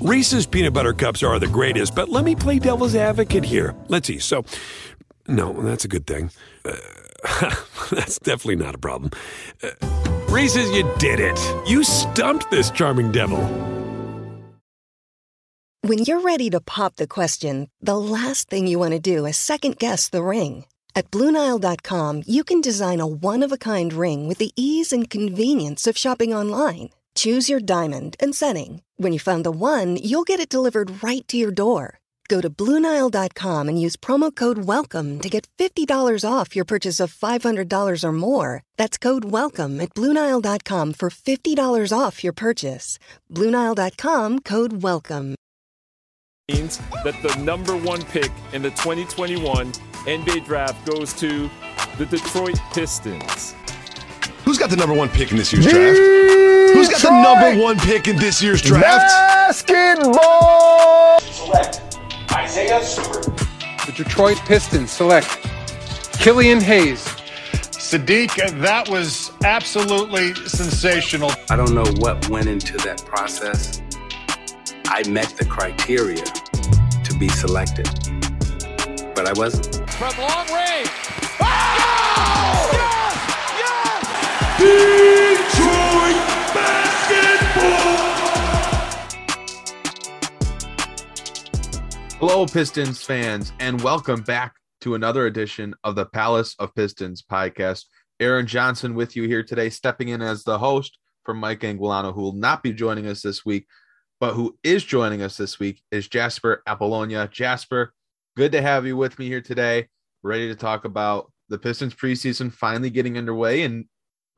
Reese's peanut butter cups are the greatest, but let me play devil's advocate here. Let's see. So, no, that's a good thing. Uh, that's definitely not a problem. Uh, Reese's, you did it. You stumped this charming devil. When you're ready to pop the question, the last thing you want to do is second guess the ring. At Bluenile.com, you can design a one of a kind ring with the ease and convenience of shopping online. Choose your diamond and setting. When you find the one, you'll get it delivered right to your door. Go to Bluenile.com and use promo code WELCOME to get $50 off your purchase of $500 or more. That's code WELCOME at Bluenile.com for $50 off your purchase. Bluenile.com code WELCOME. means that the number one pick in the 2021 NBA draft goes to the Detroit Pistons. Who's got the number one pick in this year's draft? Who's got the number one pick in this year's draft? Basketball. Select Isaiah Stewart. The Detroit Pistons select Killian Hayes. Saddiq, that was absolutely sensational. I don't know what went into that process. I met the criteria to be selected, but I wasn't. From long range. Detroit basketball. Hello, Pistons fans, and welcome back to another edition of the Palace of Pistons podcast. Aaron Johnson with you here today, stepping in as the host for Mike Anguilano, who will not be joining us this week, but who is joining us this week is Jasper Apollonia. Jasper, good to have you with me here today, ready to talk about the Pistons preseason finally getting underway and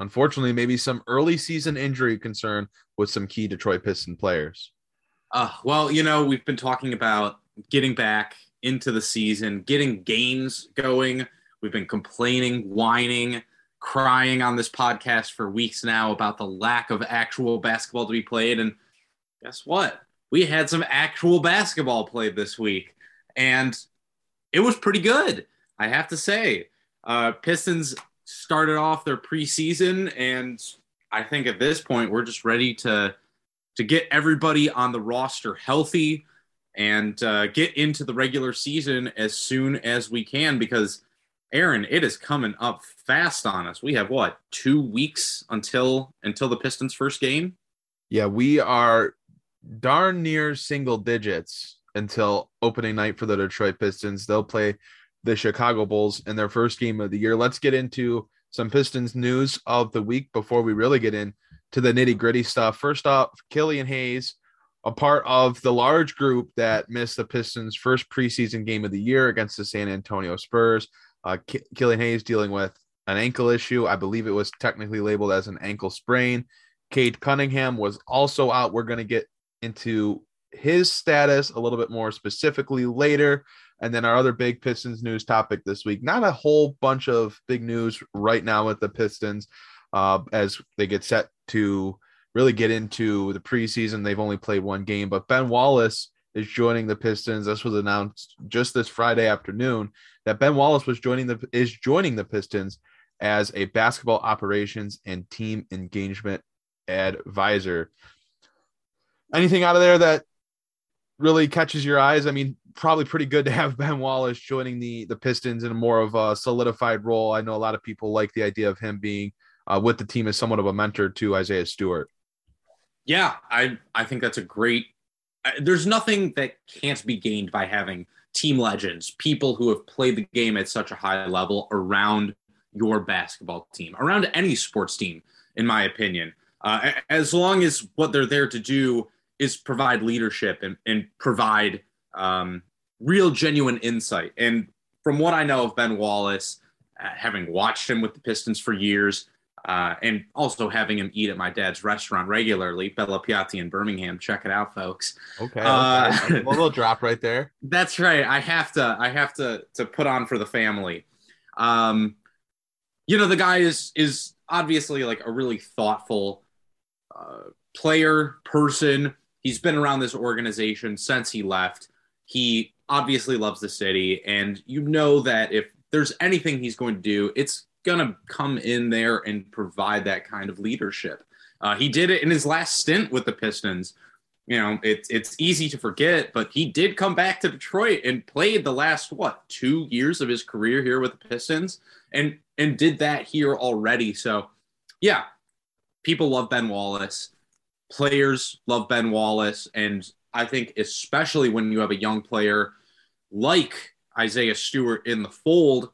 unfortunately maybe some early season injury concern with some key Detroit Piston players. Uh, well, you know, we've been talking about getting back into the season, getting games going. We've been complaining, whining, crying on this podcast for weeks now about the lack of actual basketball to be played. And guess what? We had some actual basketball played this week, and it was pretty good, I have to say. Uh, Pistons started off their preseason, and I think at this point we're just ready to to get everybody on the roster healthy and uh, get into the regular season as soon as we can because Aaron, it is coming up fast on us. We have what two weeks until until the Pistons' first game. Yeah, we are darn near single digits until opening night for the Detroit Pistons. They'll play the Chicago Bulls in their first game of the year. Let's get into some Pistons news of the week before we really get into the nitty gritty stuff. First off, Killian Hayes, a part of the large group that missed the Pistons' first preseason game of the year against the San Antonio Spurs. Uh, K- Killian Hayes dealing with an ankle issue. I believe it was technically labeled as an ankle sprain. Cade Cunningham was also out. We're going to get into his status a little bit more specifically later. And then our other big Pistons news topic this week. Not a whole bunch of big news right now with the Pistons uh, as they get set to really get into the preseason. They've only played one game, but Ben Wallace is joining the Pistons. This was announced just this Friday afternoon that Ben Wallace was joining the is joining the Pistons as a basketball operations and team engagement advisor. Anything out of there that really catches your eyes? I mean, probably pretty good to have Ben Wallace joining the the Pistons in a more of a solidified role. I know a lot of people like the idea of him being uh, with the team as somewhat of a mentor to Isaiah Stewart. Yeah, I I think that's a great. Uh, there's nothing that can't be gained by having team legends, people who have played the game at such a high level around your basketball team, around any sports team, in my opinion. Uh, as long as what they're there to do is provide leadership and, and provide um, real, genuine insight. And from what I know of Ben Wallace, uh, having watched him with the Pistons for years, uh, and also having him eat at my dad's restaurant regularly, Bella Piatti in Birmingham. Check it out, folks. Okay, Uh, okay. a little drop right there. That's right. I have to. I have to to put on for the family. Um, you know, the guy is is obviously like a really thoughtful uh, player, person. He's been around this organization since he left. He obviously loves the city, and you know that if there's anything he's going to do, it's gonna come in there and provide that kind of leadership. Uh, he did it in his last stint with the Pistons, you know, it's it's easy to forget, but he did come back to Detroit and played the last what two years of his career here with the Pistons, and and did that here already. So, yeah, people love Ben Wallace, players love Ben Wallace, and I think especially when you have a young player like Isaiah Stewart in the fold,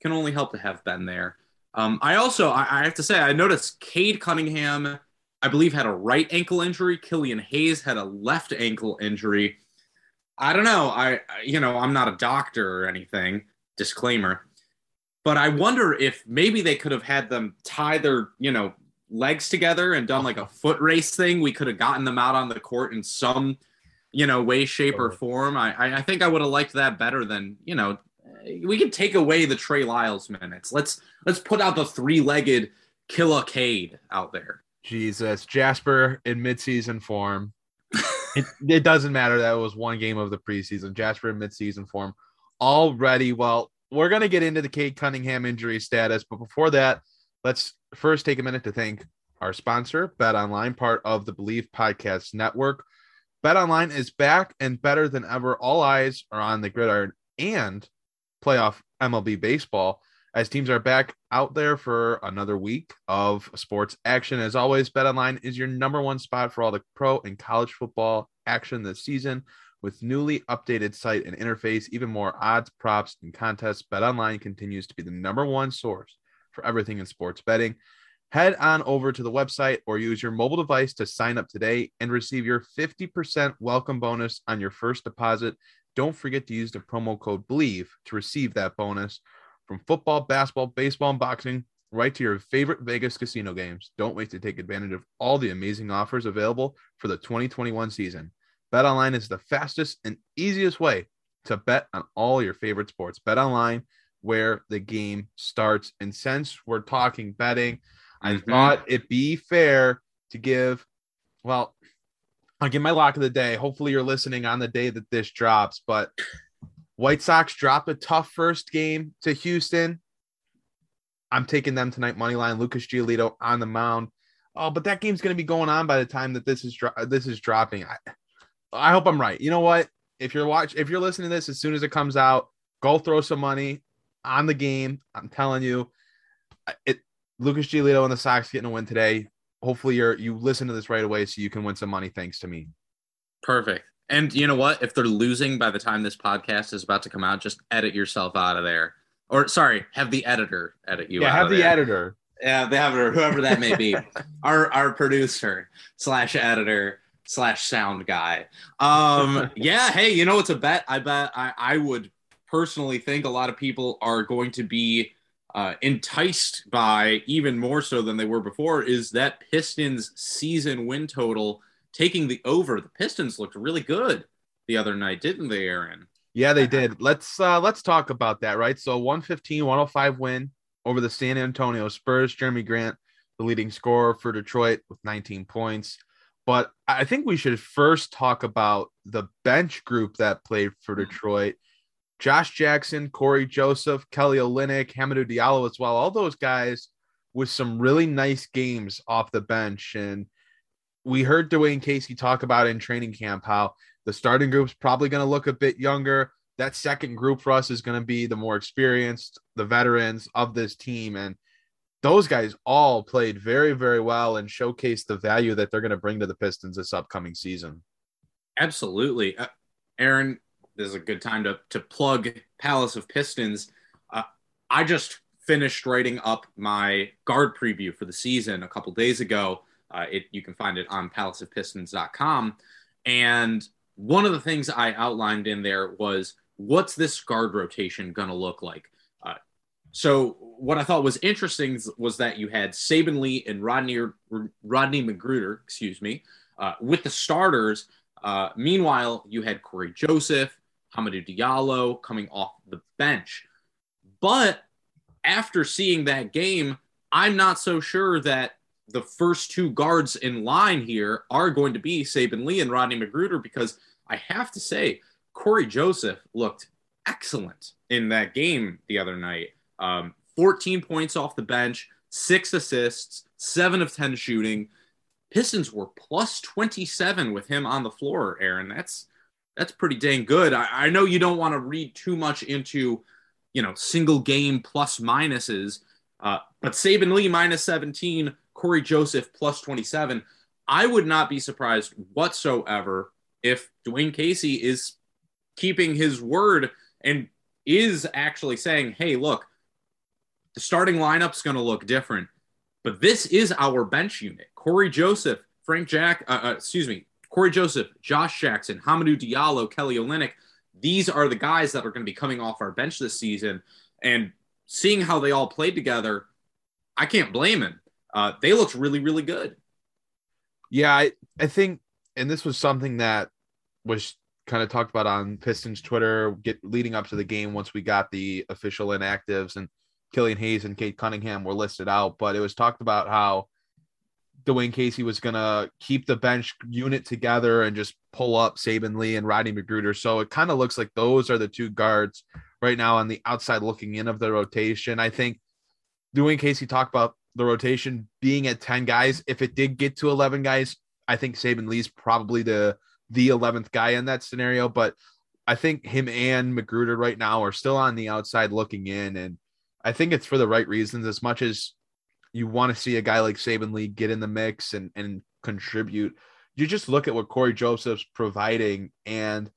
can only help to have Ben there. Um, I also I, I have to say I noticed Cade Cunningham I believe, had a right ankle injury. Killian Hayes had a left ankle injury. I don't know. I, you know, I'm not a doctor or anything. Disclaimer. But I wonder if maybe they could have had them tie their, you know, legs together and done like a foot race thing. We could have gotten them out on the court in some, you know, way, shape, or form. I, I think I would have liked that better than, you know, we could take away the Trey Lyles minutes. Let's let's put out the three-legged Killa Cade out there. Jesus, Jasper in midseason form. it, it, doesn't matter that it was one game of the preseason. Jasper in midseason form already. Well, we're gonna get into the Cade Cunningham injury status, but before that, let's first take a minute to thank our sponsor, Bet Online, part of the Believe Podcast Network. Bet Online is back and better than ever. All eyes are on the gridiron and playoff MLB baseball as teams are back out there for another week of sports action. As always, Bet Online is your number one spot for all the pro and college football action this season. With newly updated site and interface, even more odds, props, and contests, BetOnline continues to be the number one source for everything in sports betting. Head on over to the website or use your mobile device to sign up today and receive your 50% welcome bonus on your first deposit. Don't forget to use the promo code BELIEVE to receive that bonus. From football, basketball, baseball, and boxing, right to your favorite Vegas casino games. Don't wait to take advantage of all the amazing offers available for the 2021 season. BetOnline is the fastest and easiest way to bet on all your favorite sports. BetOnline, where the game starts. And since we're talking betting, I mm-hmm. thought it be fair to give, well, I'll give my lock of the day. Hopefully, you're listening on the day that this drops, but White Sox drop a tough first game to Houston. I'm taking them tonight. Money line. Lucas Giolito on the mound. Oh, but that game's going to be going on by the time that this is dro- this is dropping. I, I hope I'm right. You know what? If you're watch, if you're listening to this as soon as it comes out, go throw some money on the game. I'm telling you, it. Lucas Giolito and the Sox getting a win today. Hopefully, you're you listen to this right away so you can win some money thanks to me. Perfect. And you know what? If they're losing by the time this podcast is about to come out, just edit yourself out of there. Or sorry, have the editor edit you. Out. Yeah, have the there. editor. Yeah, the editor, whoever that may be, our our producer slash editor slash sound guy. Um, yeah, hey, you know it's a bet. I bet I, I would personally think a lot of people are going to be uh, enticed by even more so than they were before. Is that Pistons season win total? taking the over. The Pistons looked really good the other night, didn't they, Aaron? Yeah, they did. Let's uh let's talk about that, right? So 115, 105 win over the San Antonio Spurs. Jerami Grant, the leading scorer for Detroit with 19 points. But I think we should first talk about the bench group that played for mm-hmm. Josh Jackson, Cory Joseph, Kelly Olynyk, Hamidou Diallo as well. All those guys with some really nice games off the bench. And we heard Dwane Casey talk about in training camp how the starting group's probably going to look a bit younger. That second group for us is going to be the more experienced, the veterans of this team. And those guys all played very, very well and showcased the value that they're going to bring to the Pistons this upcoming season. Absolutely. Uh, Aaron, this is a good time to, to plug Palace of Pistons. Uh, I just finished writing up my guard preview for the season a couple days ago. Uh, it you can find it on palaceofpistons.com. And one of the things I outlined in there was what's this guard rotation going to look like? Uh, so what I thought was interesting was that you had Saben Lee and Rodney Rodney McGruder, excuse me, uh, with the starters. Uh, meanwhile, you had Cory Joseph, Hamidou Diallo coming off the bench. But after seeing that game, I'm not so sure that the first two guards in line here are going to be Saben Lee and Rodney McGruder because I have to say, Cory Joseph looked excellent in that game the other night. Um, 14 points off the bench, six assists, seven of 10 shooting. Pistons were plus 27 with him on the floor, Aaron. That's that's pretty dang good. I, I know you don't want to read too much into, you know, single game plus minuses, uh, but Saben Lee minus 17, Cory Joseph plus 27. I would not be surprised whatsoever if Dwane Casey is keeping his word and is actually saying, hey, look, the starting lineup's going to look different, but this is our bench unit. Cory Joseph, Frank Jack, uh, uh, excuse me, Cory Joseph, Josh Jackson, Hamidou Diallo, Kelly Olynyk. These are the guys that are going to be coming off our bench this season. And seeing how they all played together, I can't blame him. Uh, they looked really, really good. Yeah, I, I think, and this was something that was kind of talked about on Pistons Twitter, get leading up to the game once we got the official inactives and Killian Hayes and Cade Cunningham were listed out. But it was talked about how Dwane Casey was going to keep the bench unit together and just pull up Saben Lee and Rodney McGruder. So it kind of looks like those are the two guards right now on the outside looking in of the rotation. I think Dwane Casey talked about the rotation being at 10 guys. If it did get to 11 guys, I think Saben Lee's probably the the 11th guy in that scenario. But I think him and McGruder right now are still on the outside looking in. And I think it's for the right reasons as much as you want to see a guy like Saben Lee get in the mix and, and contribute. You just look at what Cory Joseph's providing, and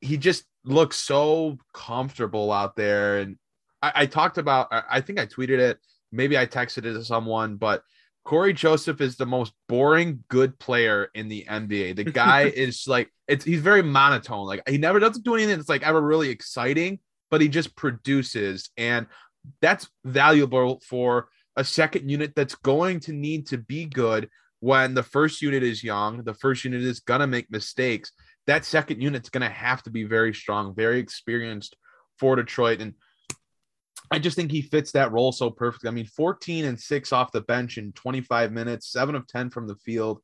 he just looks so comfortable out there. And I, I talked about, I think I tweeted it, maybe I texted it to someone, but Corey Joseph is the most boring good player in the NBA. The guy is like it's he's very monotone. Like he never doesn't do anything that's like ever really exciting, but he just produces and that's valuable for a second unit that's going to need to be good when the first unit is young, the first unit is going to make mistakes. That second unit's going to have to be very strong, very experienced for Detroit. And I just think he fits that role so perfectly. I mean, 14 and 6 off the bench in 25 minutes, 7 of 10 from the field.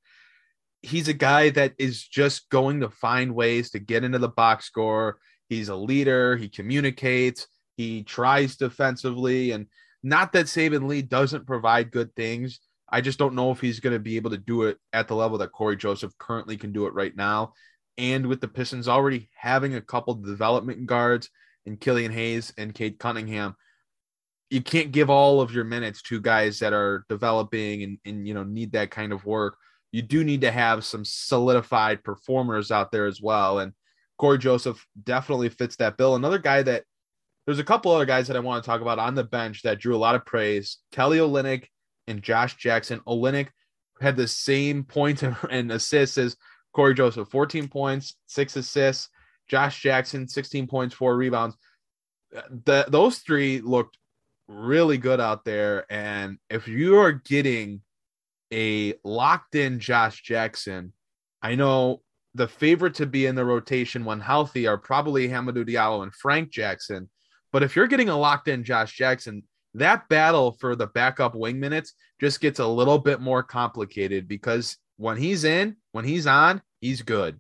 He's a guy that is just going to find ways to get into the box score. He's a leader, he communicates, he tries defensively and not that Saben Lee doesn't provide good things. I just don't know if he's going to be able to do it at the level that Cory Joseph currently can do it right now. And with the Pistons already having a couple development guards in Killian Hayes and Cade Cunningham, you can't give all of your minutes to guys that are developing and, and you know need that kind of work. You do need to have some solidified performers out there as well. And Corey Joseph definitely fits that bill. Another guy that there's a couple other guys that I want to talk about on the bench that drew a lot of praise. Kelly Olynyk and Josh Jackson. Olynyk had the same points and assists as Cory Joseph, 14 points, six assists. Josh Jackson, 16 points, four rebounds. The, those three looked really good out there. And if you are getting a locked in Josh Jackson, I know the favorite to be in the rotation when healthy are probably Hamidou Diallo and Frank Jackson. But if you're getting a locked in Josh Jackson, that battle for the backup wing minutes just gets a little bit more complicated because when he's in, when he's on, he's good.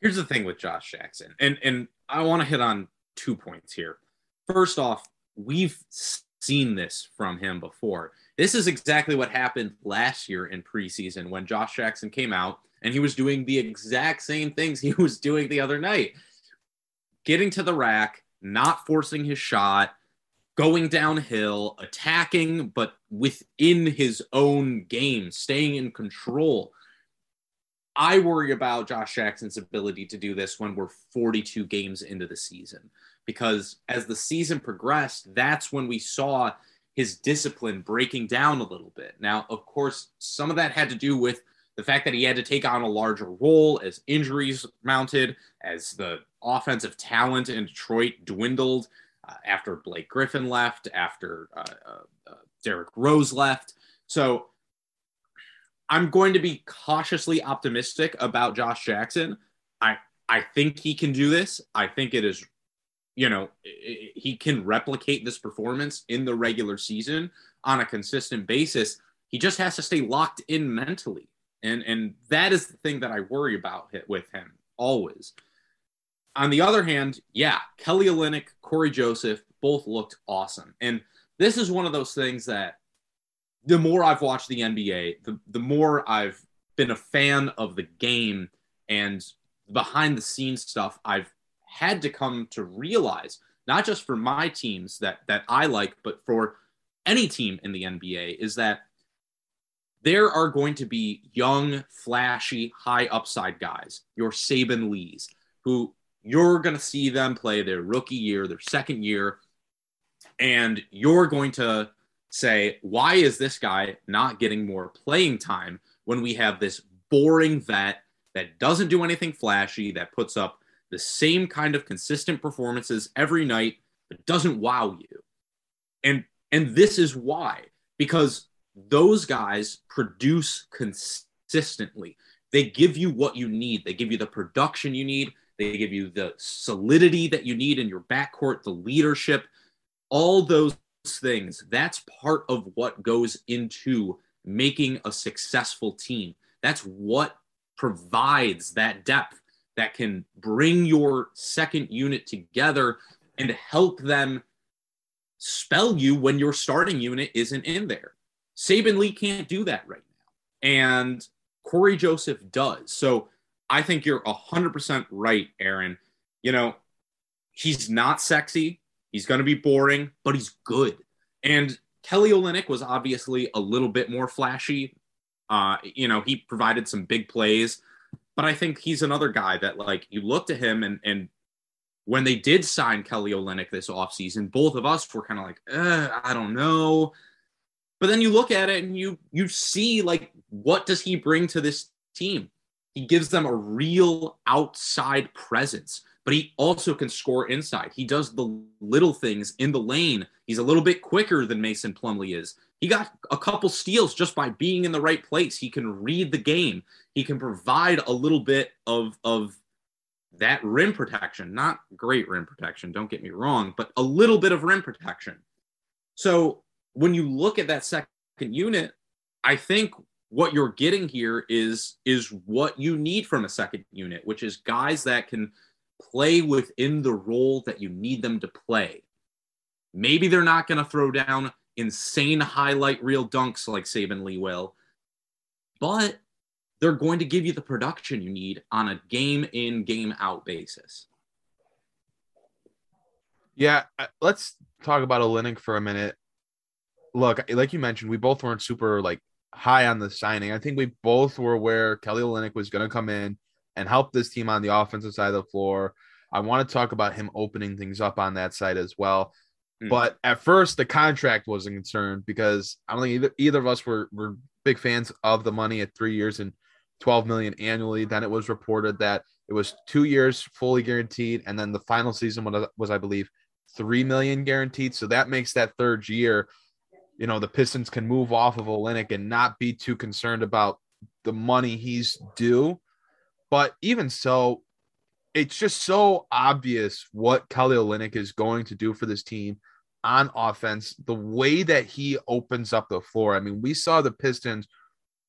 Here's the thing with Josh Jackson, and and I want to hit on two points here. First off, we've seen this from him before. This is exactly what happened last year in preseason when Josh Jackson came out and he was doing the exact same things he was doing the other night. Getting to the rack, not forcing his shot, going downhill, attacking, but within his own game, staying in control. I worry about Josh Jackson's ability to do this when we're 42 games into the season because as the season progressed, that's when we saw his discipline breaking down a little bit. Now, of course, some of that had to do with the fact that he had to take on a larger role as injuries mounted, as the offensive talent in Detroit dwindled uh, after Blake Griffin left, after uh, uh, uh, Derrick Rose left. So I'm going to be cautiously optimistic about Josh Jackson. I I think he can do this. I think it is, you know, he can replicate this performance in the regular season on a consistent basis. He just has to stay locked in mentally. And and that is the thing that I worry about with him always. On the other hand, yeah, Kelly Olynyk, Corey Joseph both looked awesome. And this is one of those things that the more I've watched the NBA, the, the more I've been a fan of the game and behind the scenes stuff I've had to come to realize, not just for my teams that that I like, but for any team in the NBA, is that there are going to be young, flashy, high upside guys, your Saben Lees, who you're going to see them play their rookie year, their second year, and you're going to say, why is this guy not getting more playing time when we have this boring vet that doesn't do anything flashy, that puts up the same kind of consistent performances every night, but doesn't wow you? And and this is why because those guys produce consistently. They give you what you need. They give you the production you need. They give you the solidity that you need in your backcourt, the leadership, all those things. That's part of what goes into making a successful team. That's what provides that depth that can bring your second unit together and help them spell you when your starting unit isn't in there. Saben Lee can't do that right now. And Cory Joseph does. So I think you're 100% right, Aaron. You know, he's not sexy. He's going to be boring, but he's good. And Kelly Olynyk was obviously a little bit more flashy. Uh, you know, he provided some big plays, but I think he's another guy that like you look to him and and when they did sign Kelly Olynyk this offseason, both of us were kind of like, I don't know. But then you look at it and you you see like what does he bring to this team? He gives them a real outside presence, but he also can score inside. He does the little things in the lane. He's a little bit quicker than Mason Plumlee is. He got a couple steals just by being in the right place. He can read the game. He can provide a little bit of of that rim protection, not great rim protection, don't get me wrong, but a little bit of rim protection. So when you look at that second unit, I think what you're getting here is is what you need from a second unit, which is guys that can play within the role that you need them to play. Maybe they're not going to throw down insane highlight reel dunks like Saben Lee will, but they're going to give you the production you need on a game in, game out basis. Yeah, uh, let's talk about Olynyk for a minute. Look, like you mentioned, we both weren't super like high on the signing. I think we both were aware Kelly Olynyk was going to come in and help this team on the offensive side of the floor. I want to talk about him opening things up on that side as well. Mm. But at first, the contract was a concern because I don't think either, either of us were, were big fans of the money at three years and 12 million annually. Then it was reported that it was two years fully guaranteed, and then the final season was, was I believe, three million guaranteed. So that makes that third year, you know, the Pistons can move off of Olynyk and not be too concerned about the money he's due. But even so, it's just so obvious what Kelly Olynyk is going to do for this team on offense. The way that he opens up the floor. I mean, we saw the Pistons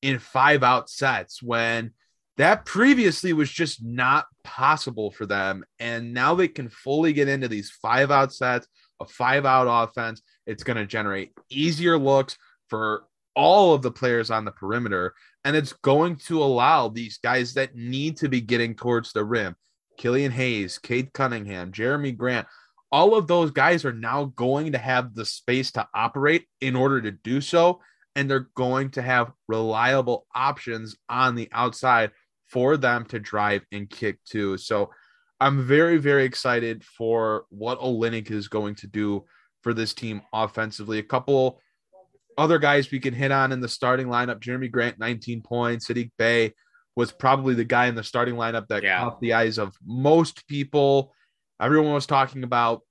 in five out sets when that previously was just not possible for them. And now they can fully get into these five out sets, a five out offense. It's going to generate easier looks for all of the players on the perimeter. And it's going to allow these guys that need to be getting towards the rim Killian Hayes, Cade Cunningham, Jerami Grant. All of those guys are now going to have the space to operate in order to do so and they're going to have reliable options on the outside for them to drive and kick too. So I'm very, very excited for what Olynyk is going to do for this team offensively. A couple other guys we can hit on in the starting lineup Jerami Grant, 19 points. Saddiq Bey was probably the guy in the starting lineup that yeah. caught the eyes of most people. Everyone was talking about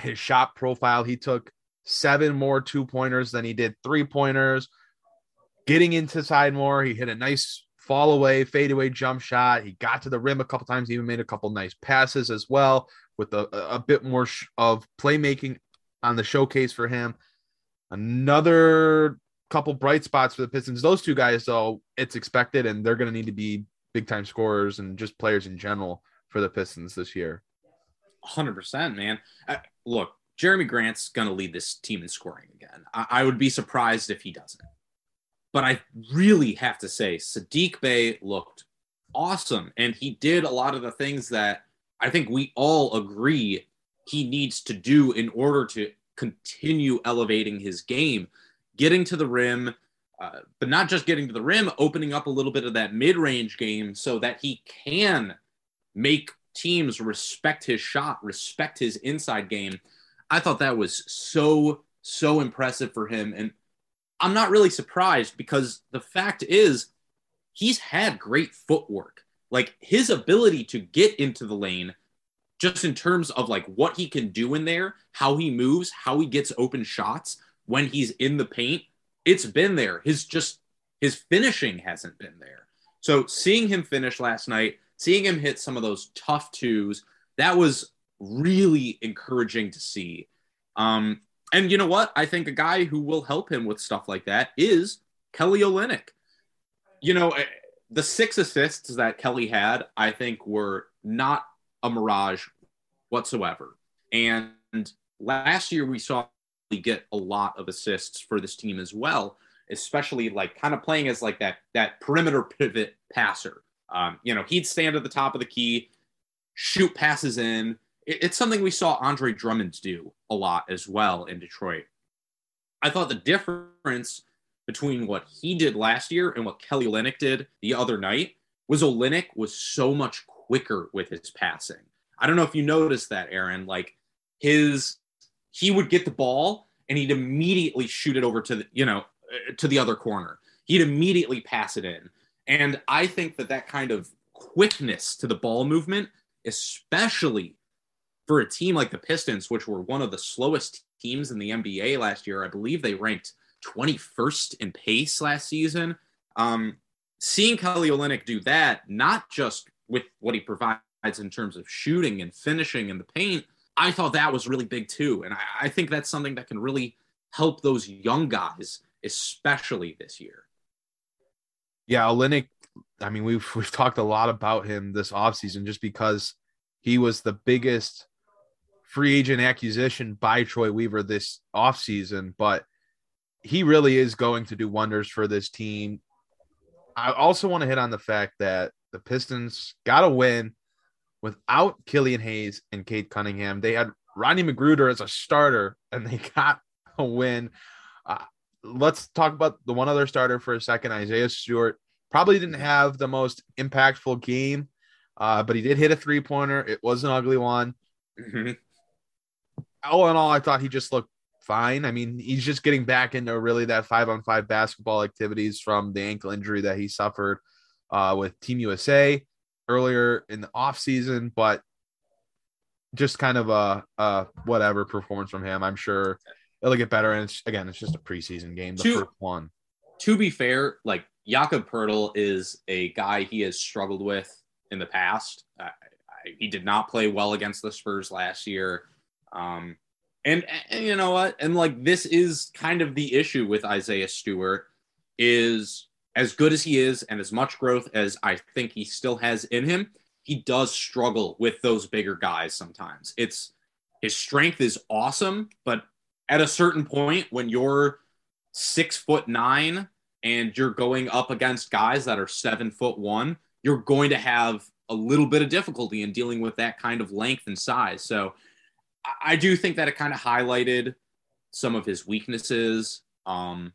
his shot profile. He took seven more two pointers than he did three pointers. Getting into side more, he hit a nice fall away, fade away jump shot. He got to the rim a couple times, even made a couple nice passes as well, with a, a bit more sh- of playmaking on the showcase for him. Another couple bright spots for the Pistons. Those two guys, though, it's expected, and they're going to need to be big time scorers and just players in general for the Pistons this year. 100%, man. Uh, look, Jerami Grant's going to lead this team in scoring again. I, I would be surprised if he doesn't. But I really have to say, Saddiq Bey looked awesome. And he did a lot of the things that I think we all agree he needs to do in order to continue elevating his game, getting to the rim, uh, but not just getting to the rim, opening up a little bit of that mid range game so that he can make teams respect his shot, respect his inside game. I thought that was so, so impressive for him. And I'm not really surprised because the fact is, he's had great footwork. Like his ability to get into the lane, just in terms of like what he can do in there, how he moves, how he gets open shots when he's in the paint, it's been there. His just his finishing hasn't been there. So seeing him finish last night, seeing him hit some of those tough twos, that was really encouraging to see. Um, and you know what? I think a guy who will help him with stuff like that is Kelly Olynyk. You know, eh, the six assists that Kelly had, I think, were not a mirage whatsoever. And last year we saw he get a lot of assists for this team as well, especially like kind of playing as like that that perimeter pivot passer. Um, you know, he'd stand at the top of the key, shoot passes in, it's something we saw Andre Drummond do a lot as well in Detroit. I thought the difference between what he did last year and what Kelly Olynyk did the other night was Olynyk was so much quicker with his passing. I don't know if you noticed that, Aaron. Like his, he would get the ball and he'd immediately shoot it over to the, you know, to the other corner. He'd immediately pass it in. And I think that that kind of quickness to the ball movement, especially for a team like the Pistons, which were one of the slowest teams in the NBA last year, I believe they ranked 21st in pace last season. Um, seeing Kelly Olynyk do that, not just with what he provides in terms of shooting and finishing in the paint, I thought that was really big too. And I, I think that's something that can really help those young guys, especially this year. Yeah, Olynyk, I mean, we've we've talked a lot about him this offseason just because he was the biggest free agent acquisition by Troy Weaver this offseason, but he really is going to do wonders for this team. I also want to hit on the fact that the Pistons got a win without Killian Hayes and Cade Cunningham. They had Ronnie McGruder as a starter and they got a win. Uh, let's talk about the one other starter for a second Isaiah Stewart. Probably didn't have the most impactful game, uh, but he did hit a three pointer. It was an ugly one. Mm-hmm all in all, I thought he just looked fine. I mean, he's just getting back into really that five on five basketball activities from the ankle injury that he suffered uh, with Team USA earlier in the offseason, but just kind of a, a, whatever performance from him. I'm sure it'll get better. And it's, again, it's just a preseason game, the to, first one. To be fair, like Jakob Poeltl is a guy he has struggled with in the past. I, I, he did not play well against the Spurs last year. Um, and, and you know what? And like this is kind of the issue with Isaiah Stewart is as good as he is and as much growth as I think he still has in him, he does struggle with those bigger guys sometimes. It's his strength is awesome, but at a certain point when you're six foot nine and you're going up against guys that are seven foot one, you're going to have a little bit of difficulty in dealing with that kind of length and size. So I do think that it kind of highlighted some of his weaknesses. Um,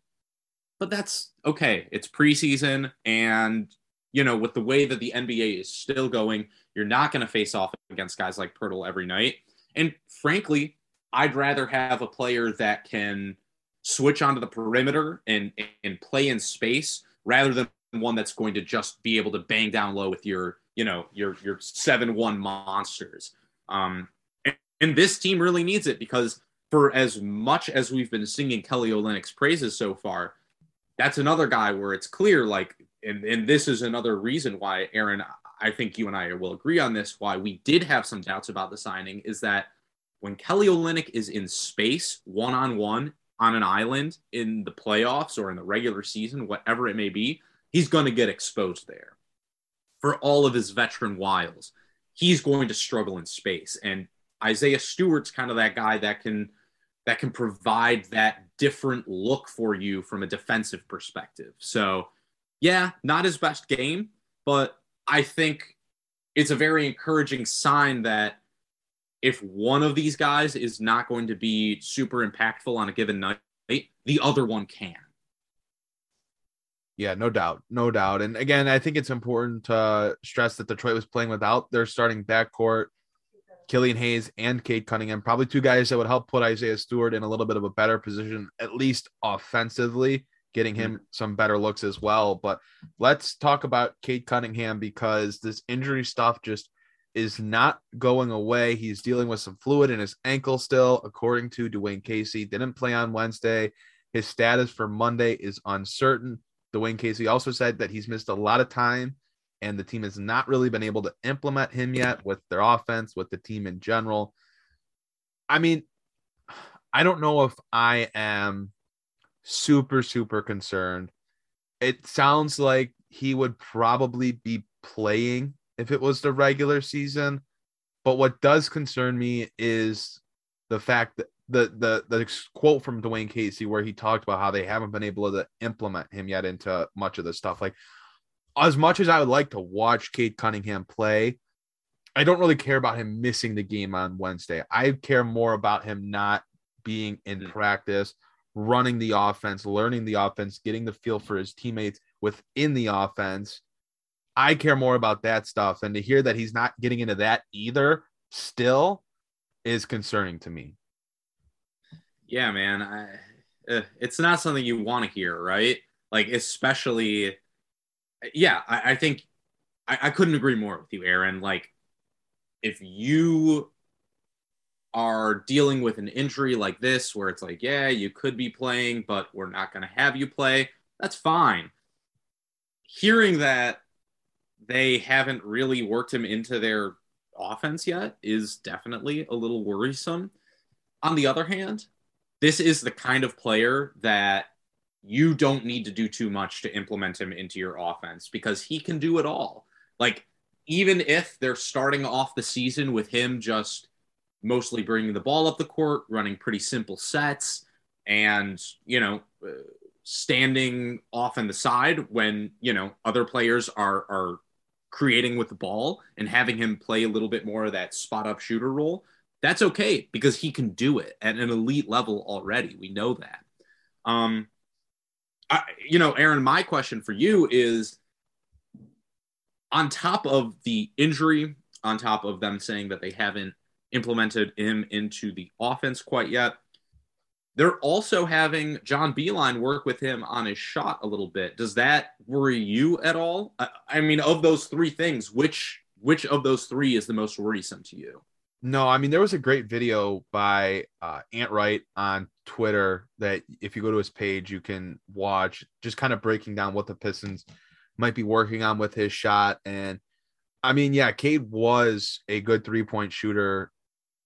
but that's okay. It's preseason, and you know, with the way that the NBA is still going, you're not going to face off against guys like Poeltl every night. And frankly, I'd rather have a player that can switch onto the perimeter and and play in space rather than one that's going to just be able to bang down low with your you know your your seven one monsters. Um, and this team really needs it because for as much as we've been singing Kelly Olynyk's praises so far, that's another guy where it's clear, like, and, and this is another reason why, Aaron, I think you and I will agree on this, why we did have some doubts about the signing is that when Kelly Olynyk is in space, one on one, on an island in the playoffs or in the regular season, whatever it may be, he's going to get exposed there. For all of his veteran wiles, he's going to struggle in space. And Isaiah Stewart's kind of that guy that can that can provide that different look for you from a defensive perspective. So, yeah, not his best game, but I think it's a very encouraging sign that if one of these guys is not going to be super impactful on a given night, the other one can. Yeah, no doubt. No doubt. And again, I think it's important to uh, stress that Detroit was playing without their starting backcourt, Killian Hayes and Cade Cunningham, probably two guys that would help put Isaiah Stewart in a little bit of a better position, at least offensively, getting him mm-hmm. some better looks as well. But let's talk about Cade Cunningham because this injury stuff just is not going away. He's dealing with some fluid in his ankle still, according to Dwane Casey. Didn't play on Wednesday. His status for Monday is uncertain. Dwane Casey also said that he's missed a lot of time and the team has not really been able to implement him yet with their offense, with the team in general. I mean, I don't know if I am super, super concerned. It sounds like he would probably be playing if it was the regular season. But what does concern me is the fact that the the the quote from Dwane Casey where he talked about how they haven't been able to implement him yet into much of the stuff. Like as much as I would like to watch Cade Cunningham play, I don't really care about him missing the game on Wednesday. I care more about him not being in mm-hmm. practice, running the offense, learning the offense, getting the feel for his teammates within the offense. I care more about that stuff. And to hear that he's not getting into that either still is concerning to me. Yeah, man. I, uh, it's not something you want to hear, right? Like, especially yeah, I, I think I, I couldn't agree more with you, Aaron. Like, if you are dealing with an injury like this, where it's like, yeah, you could be playing, but we're not going to have you play, that's fine. Hearing that they haven't really worked him into their offense yet is definitely a little worrisome. On the other hand, this is the kind of player that you don't need to do too much to implement him into your offense because he can do it all. Like, even if they're starting off the season with him just mostly bringing the ball up the court, running pretty simple sets, and, you know, uh, standing off on the side when, you know, other players are, are creating with the ball and having him play a little bit more of that spot up shooter role, that's okay because he can do it at an elite level already. We know that. Um, I, you know, Aaron, my question for you is on top of the injury, on top of them saying that they haven't implemented him into the offense quite yet, they're also having John Beilein work with him on his shot a little bit. Does that worry you at all? I, I mean, of those three things, which which of those three is the most worrisome to you? No, I mean there was a great video by uh, Ant Wright on Twitter that if you go to his page, you can watch just kind of breaking down what the Pistons might be working on with his shot. And I mean, yeah, Cade was a good three point shooter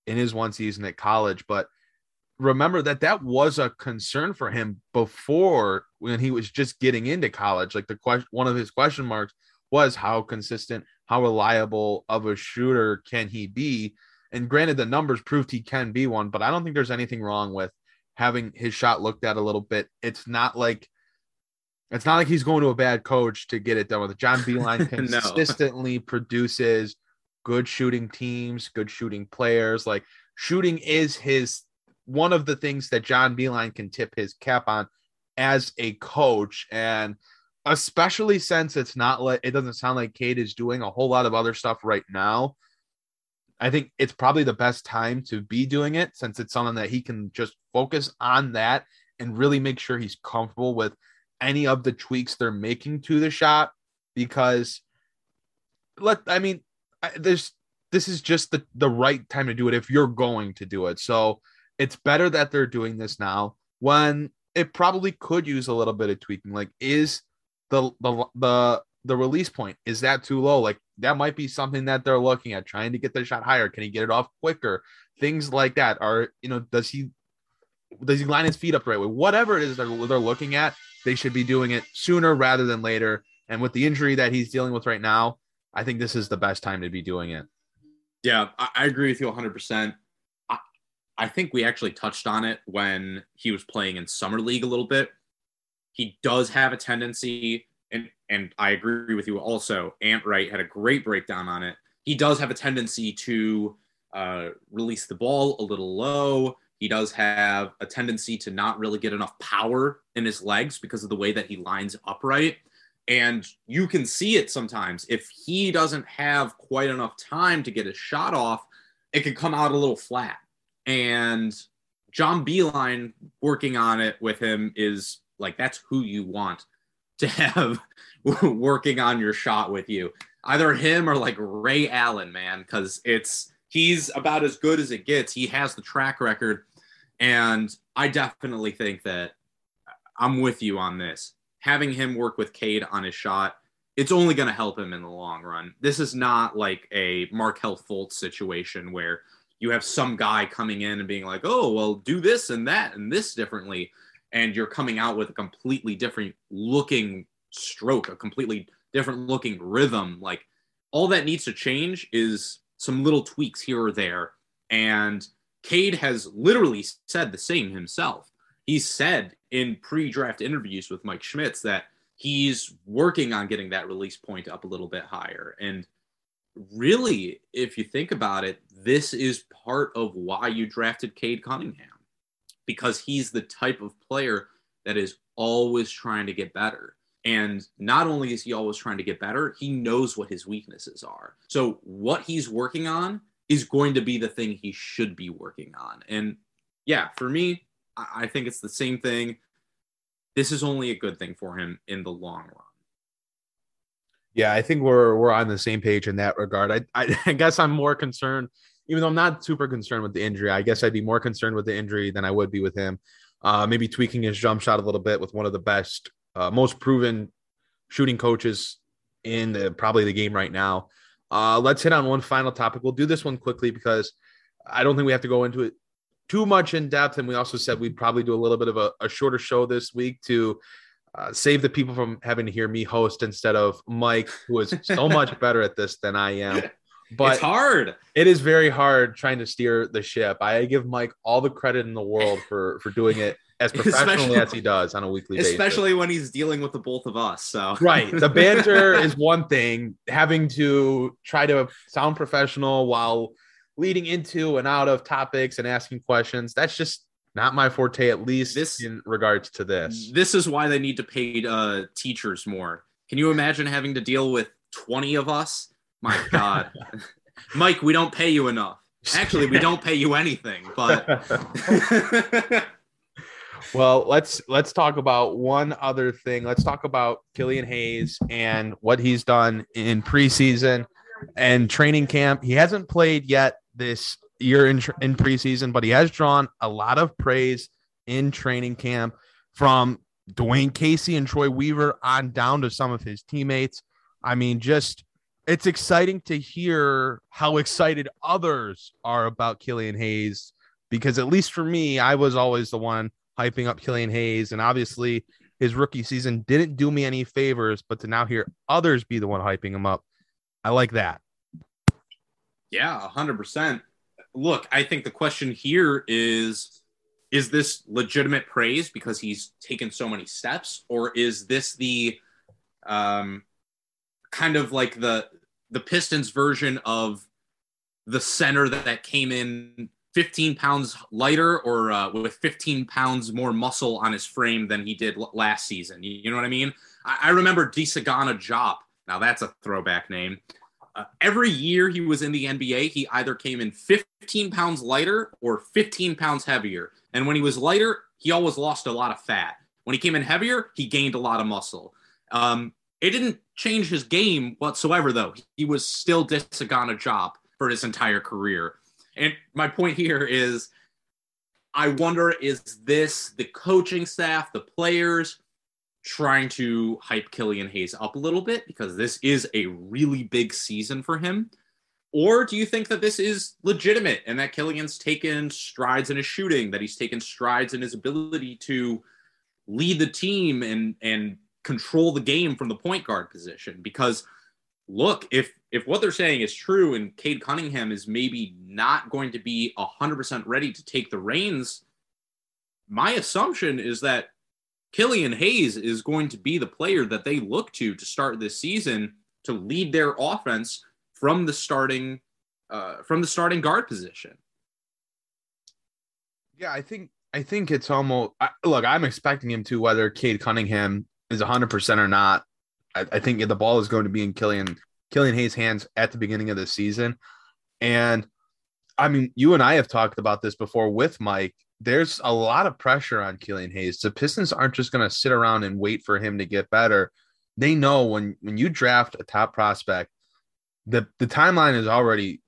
in his one season at college, but remember that that was a concern for him before when he was just getting into college. Like the question, one of his question marks was how consistent, how reliable of a shooter can he be? And granted, the numbers proved he can be one, but I don't think there's anything wrong with having his shot looked at a little bit. It's not like it's not like he's going to a bad coach to get it done with. John Beilein consistently no. produces good shooting teams, good shooting players. Like shooting is his one of the things that John Beilein can tip his cap on as a coach. And especially since it's not like it doesn't sound like Cade is doing a whole lot of other stuff right now. I think it's probably the best time to be doing it since it's something that he can just focus on that and really make sure he's comfortable with any of the tweaks they're making to the shot because let I mean there's this is just the the right time to do it if you're going to do it. So it's better that they're doing this now when it probably could use a little bit of tweaking like is the the the the release point is that too low? Like that might be something that they're looking at trying to get the shot higher. Can he get it off quicker? Things like that are you know does he does he line his feet up the right way? Whatever it is they're, they're looking at they should be doing it sooner rather than later. And with the injury that he's dealing with right now i think this is the best time to be doing it. Yeah i, I agree with you 100% I think we actually touched on it when he was playing in summer league a little bit. He does have a tendency, and I agree with you also. Ant Wright had a great breakdown on it. He does have a tendency to uh, release the ball a little low. He does have a tendency to not really get enough power in his legs because of the way that he lines upright. And you can see it sometimes. If he doesn't have quite enough time to get his shot off, it can come out a little flat. And John Beilein working on it with him is like, that's who you want to have working on your shot with you. Either him or like Ray Allen, man, because it's he's about as good as it gets. He has the track record. And I definitely think that I'm with you on this having him work with Cade on his shot, it's only going to help him in the long run. This is not like a Markelle Fultz situation where you have some guy coming in and being like, oh, well, do this and that and this differently. And you're coming out with a completely different looking stroke, a completely different looking rhythm. Like all that needs to change is some little tweaks here or there. And Cade has literally said the same himself. He said in pre-draft interviews with Mike Schmitz that he's working on getting that release point up a little bit higher. And really, if you think about it, this is part of why you drafted Cade Cunningham because he's the type of player that is always trying to get better. And not only is he always trying to get better, he knows what his weaknesses are. So, what he's working on is going to be the thing he should be working on. And yeah, for me, I think it's the same thing. This is only a good thing for him in the long run. Yeah, I think we're we're on the same page in that regard. I, I, I guess I'm more concerned, even though I'm not super concerned with the injury. I guess I'd be more concerned with the injury than I would be with him. Uh, maybe tweaking his jump shot a little bit with one of the best, uh, most proven shooting coaches in the, probably the game right now. Uh, let's hit on one final topic. We'll do this one quickly because I don't think we have to go into it too much in depth. And we also said we'd probably do a little bit of a, a shorter show this week to uh, save the people from having to hear me host instead of Mike, who is so much better at this than I am. But it's hard. It is very hard trying to steer the ship. I give Mike all the credit in the world for for doing it as professionally as he does on a weekly especially basis. Especially when he's dealing with the both of us. So right. The banter is one thing. Having to try to sound professional while leading into and out of topics and asking questions. That's just not my forte, at least this, in regards to this. This is why they need to pay uh, teachers more. Can you imagine having to deal with 20 of us? My God. Mike, we don't pay you enough. Actually, we don't pay you anything, but well, let's let's talk about one other thing. Let's talk about Killian Hayes and what he's done in preseason and training camp. He hasn't played yet this year in, in preseason, but he has drawn a lot of praise in training camp from Dwane Casey and Troy Weaver on down to some of his teammates. I mean, just it's exciting to hear how excited others are about Killian Hayes because at least for me, I was always the one hyping up Killian Hayes, and obviously his rookie season didn't do me any favors. But to now hear others be the one hyping him up, I like that. Yeah, 100%. Look, I think the question here is is this legitimate praise because he's taken so many steps or is this the um kind of like the the Pistons version of the center that, that came in 15 pounds lighter or uh, with 15 pounds more muscle on his frame than he did l- last season. You, you, know what I mean? I, I remember Desagana Diop. Now that's a throwback name. Uh, every year he was in the NBA, he either came in 15 pounds lighter or 15 pounds heavier. And when he was lighter, he always lost a lot of fat. When he came in heavier, he gained a lot of muscle. Um, it didn't change his game whatsoever, though. He was still Desagana Diop for his entire career. And my point here is I wonder is this the coaching staff, the players, trying to hype Killian Hayes up a little bit because this is a really big season for him? Or do you think that this is legitimate and that Killian's taken strides in his shooting, that he's taken strides in his ability to lead the team and and control the game from the point guard position? Because look, if if what they're saying is true and Cade Cunningham is maybe not going to be 100% ready to take the reins, my assumption is that Killian Hayes is going to be the player that they look to to start this season to lead their offense from the starting uh, from the starting guard position. Yeah, I think I think it's almost look. I'm expecting him to whether Cade Cunningham is 100 percent or not. I, I, think the ball is going to be in Killian Killian Hayes' hands at the beginning of the season, and I mean, you and I have talked about this before with Mike. There's a lot of pressure on Killian Hayes. The Pistons aren't just going to sit around and wait for him to get better. They know when when you draft a top prospect, the the timeline is already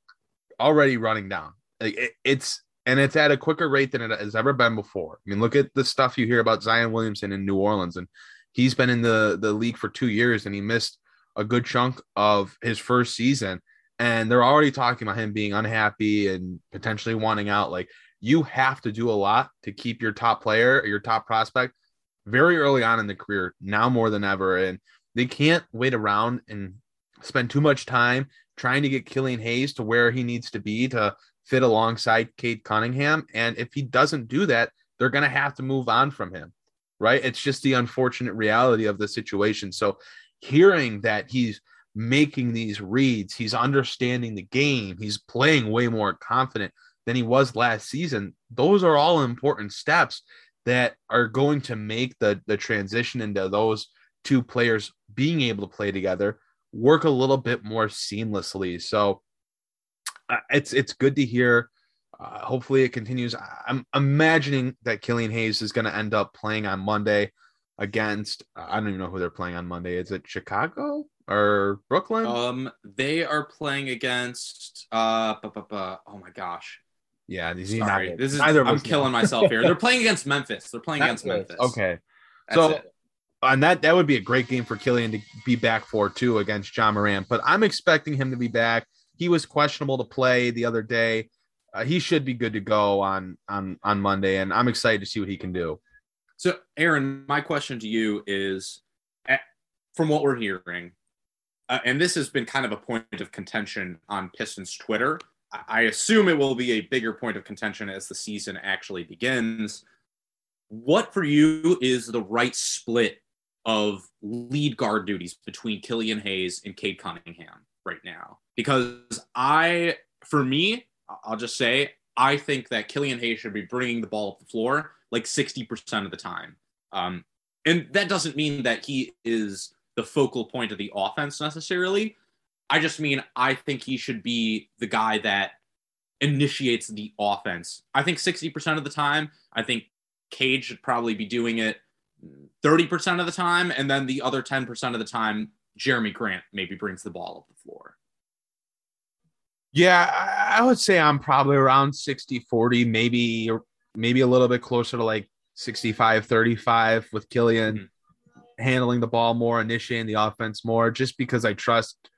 already running down. It, it's and it's at a quicker rate than it has ever been before. I mean, look at the stuff you hear about Zion Williamson in New Orleans, and he's been in the the league for two years, and he missed a good chunk of his first season. And they're already talking about him being unhappy and potentially wanting out. Like you have to do a lot to keep your top player, your top prospect, very early on in the career. Now more than ever, and they can't wait around and spend too much time trying to get Killian Hayes to where he needs to be to fit alongside Cade Cunningham. And if he doesn't do that, they're going to have to move on from him, right? It's just the unfortunate reality of the situation. So hearing that he's making these reads, he's understanding the game, he's playing way more confident than he was last season. Those are all important steps that are going to make the the transition into those two players being able to play together work a little bit more seamlessly. So uh, it's it's good to hear. Uh, hopefully, it continues. I'm imagining that Killian Hayes is going to end up playing on Monday against. I don't even know who they're playing on Monday. Is it Chicago or Brooklyn? Um, they are playing against. Uh, bu- bu- bu- oh my gosh. Yeah, these sorry. This is I'm killing myself here. They're playing against Memphis. They're playing against Memphis. Okay, That's so. It. And that that would be a great game for Killian to be back for too against Ja Morant. But I'm expecting him to be back he was questionable to play the other day. Uh, he should be good to go on on on Monday, and I'm excited to see what he can do. So, Aaron, my question to you is, from what we're hearing, uh, and this has been kind of a point of contention on Pistons Twitter. I assume it will be a bigger point of contention as the season actually begins. What for you is the right split of lead guard duties between Killian Hayes and Cade Cunningham right now? because I, for me, I'll just say, I think that Killian Hayes should be bringing the ball up the floor like 60% of the time. Um, and that doesn't mean that he is the focal point of the offense necessarily. I just mean I think he should be the guy that initiates the offense. I think 60% of the time, I think Cade should probably be doing it 30% of the time. And then the other 10% of the time, Jerami Grant maybe brings the ball up the floor. Yeah, I would say I'm probably around 60 40, maybe maybe a little bit closer to like 65 35 with Killian mm-hmm. handling the ball more, initiating the offense more, just because I trust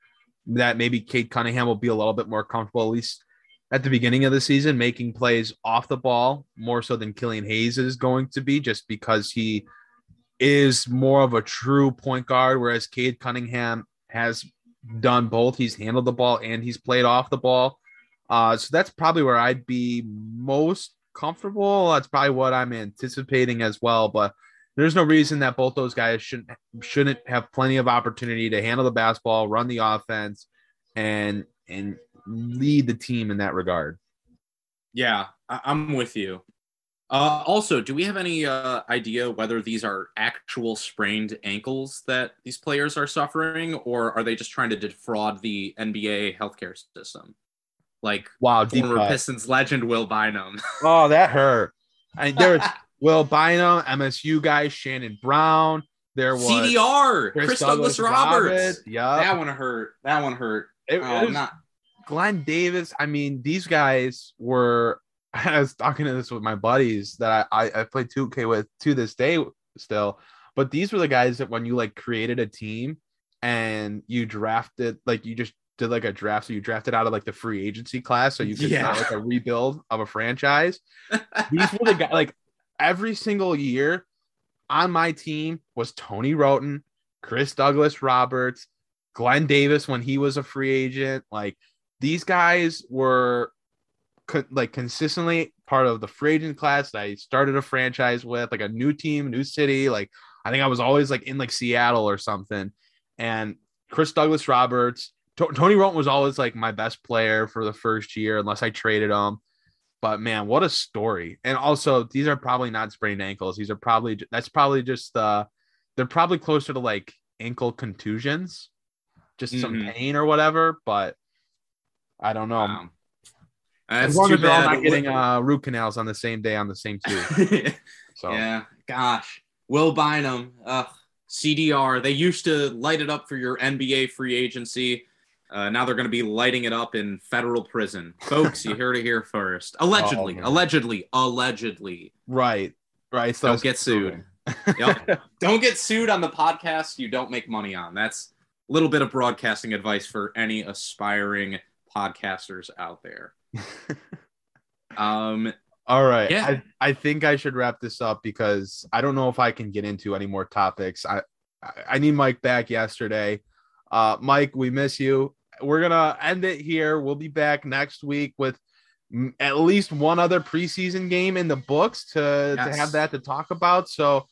that maybe Cade Cunningham will be a little bit more comfortable, at least at the beginning of the season, making plays off the ball more so than Killian Hayes is going to be, just because he is more of a true point guard, whereas Cade Cunningham has done both. He's handled the ball and he's played off the ball. Uh, so that's probably where I'd be most comfortable. That's probably what I'm anticipating as well. But there's no reason that both those guys shouldn't shouldn't have plenty of opportunity to handle the basketball, run the offense, and and lead the team in that regard. Yeah, I'm with you. Uh, also, do we have any uh, idea whether these are actual sprained ankles that these players are suffering, or are they just trying to defraud the NBA healthcare system? Like, wow, former Pistons legend Will Bynum. oh, that hurt. I there was Will Bynum, MSU guy Shannon Brown. There was CDR, Chris, Chris Douglas, Douglas Roberts. Yeah, that one hurt. That one hurt. It, oh, it was not Glen Davis. I mean, these guys were I was talking to this with my buddies that I, I, I play 2K with to this day still. But these were the guys that when you like created a team and you drafted, like you just did like a draft. So you drafted out of like the free agency class. So you could yeah. like a rebuild of a franchise. these were the guys like every single year on my team was Tony Wroten, Chris Douglas Roberts, Glen Davis when he was a free agent. Like these guys were co- like consistently part of the free agent class that I started a franchise with, like a new team, new city. Like I think I was always like in like Seattle or something. And Chris Douglas Roberts, T- Tony Wroten was always like my best player for the first year, unless I traded him. But man, what a story! And also, these are probably not sprained ankles. These are probably that's probably just uh, they're probably closer to like ankle contusions, just some Mhm. pain or whatever. But I don't know. Wow. That's too as they're all bad. not getting uh, root canals on the same day on the same tube. So Yeah, gosh, Will Bynum, ugh, CDR. They used to light it up for your NBA free agency. Uh, now they're going to be lighting it up in federal prison, folks. you heard it here first. Allegedly, man. allegedly, allegedly. right, right. So Don't get sued. Yep. don't get sued on the podcast you don't make money on. That's a little bit of broadcasting advice for any aspiring podcasters out there. Um, All right. Yeah. I, I think I should wrap this up because I don't know if I can get into any more topics. I I- need Mike back yesterday. Uh, Mike, we miss you. We're gonna end it here. We'll be back next week with at least one other preseason game in the books to, to have that to talk about. So,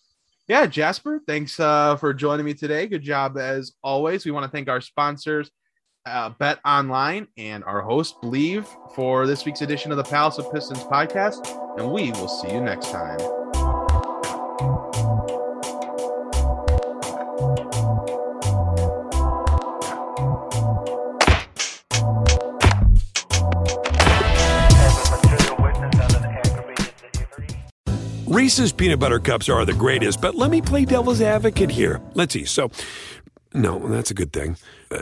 yeah, Jasper, thanks uh, for joining me today. Good job as always. We want to thank our sponsors, uh, Bet Online, and our host, Believe, for this week's edition of the Palace of Pistons podcast. And we will see you next time. Reese's peanut butter cups are the greatest, but let me play devil's advocate here. Let's see. So, no, that's a good thing. Uh,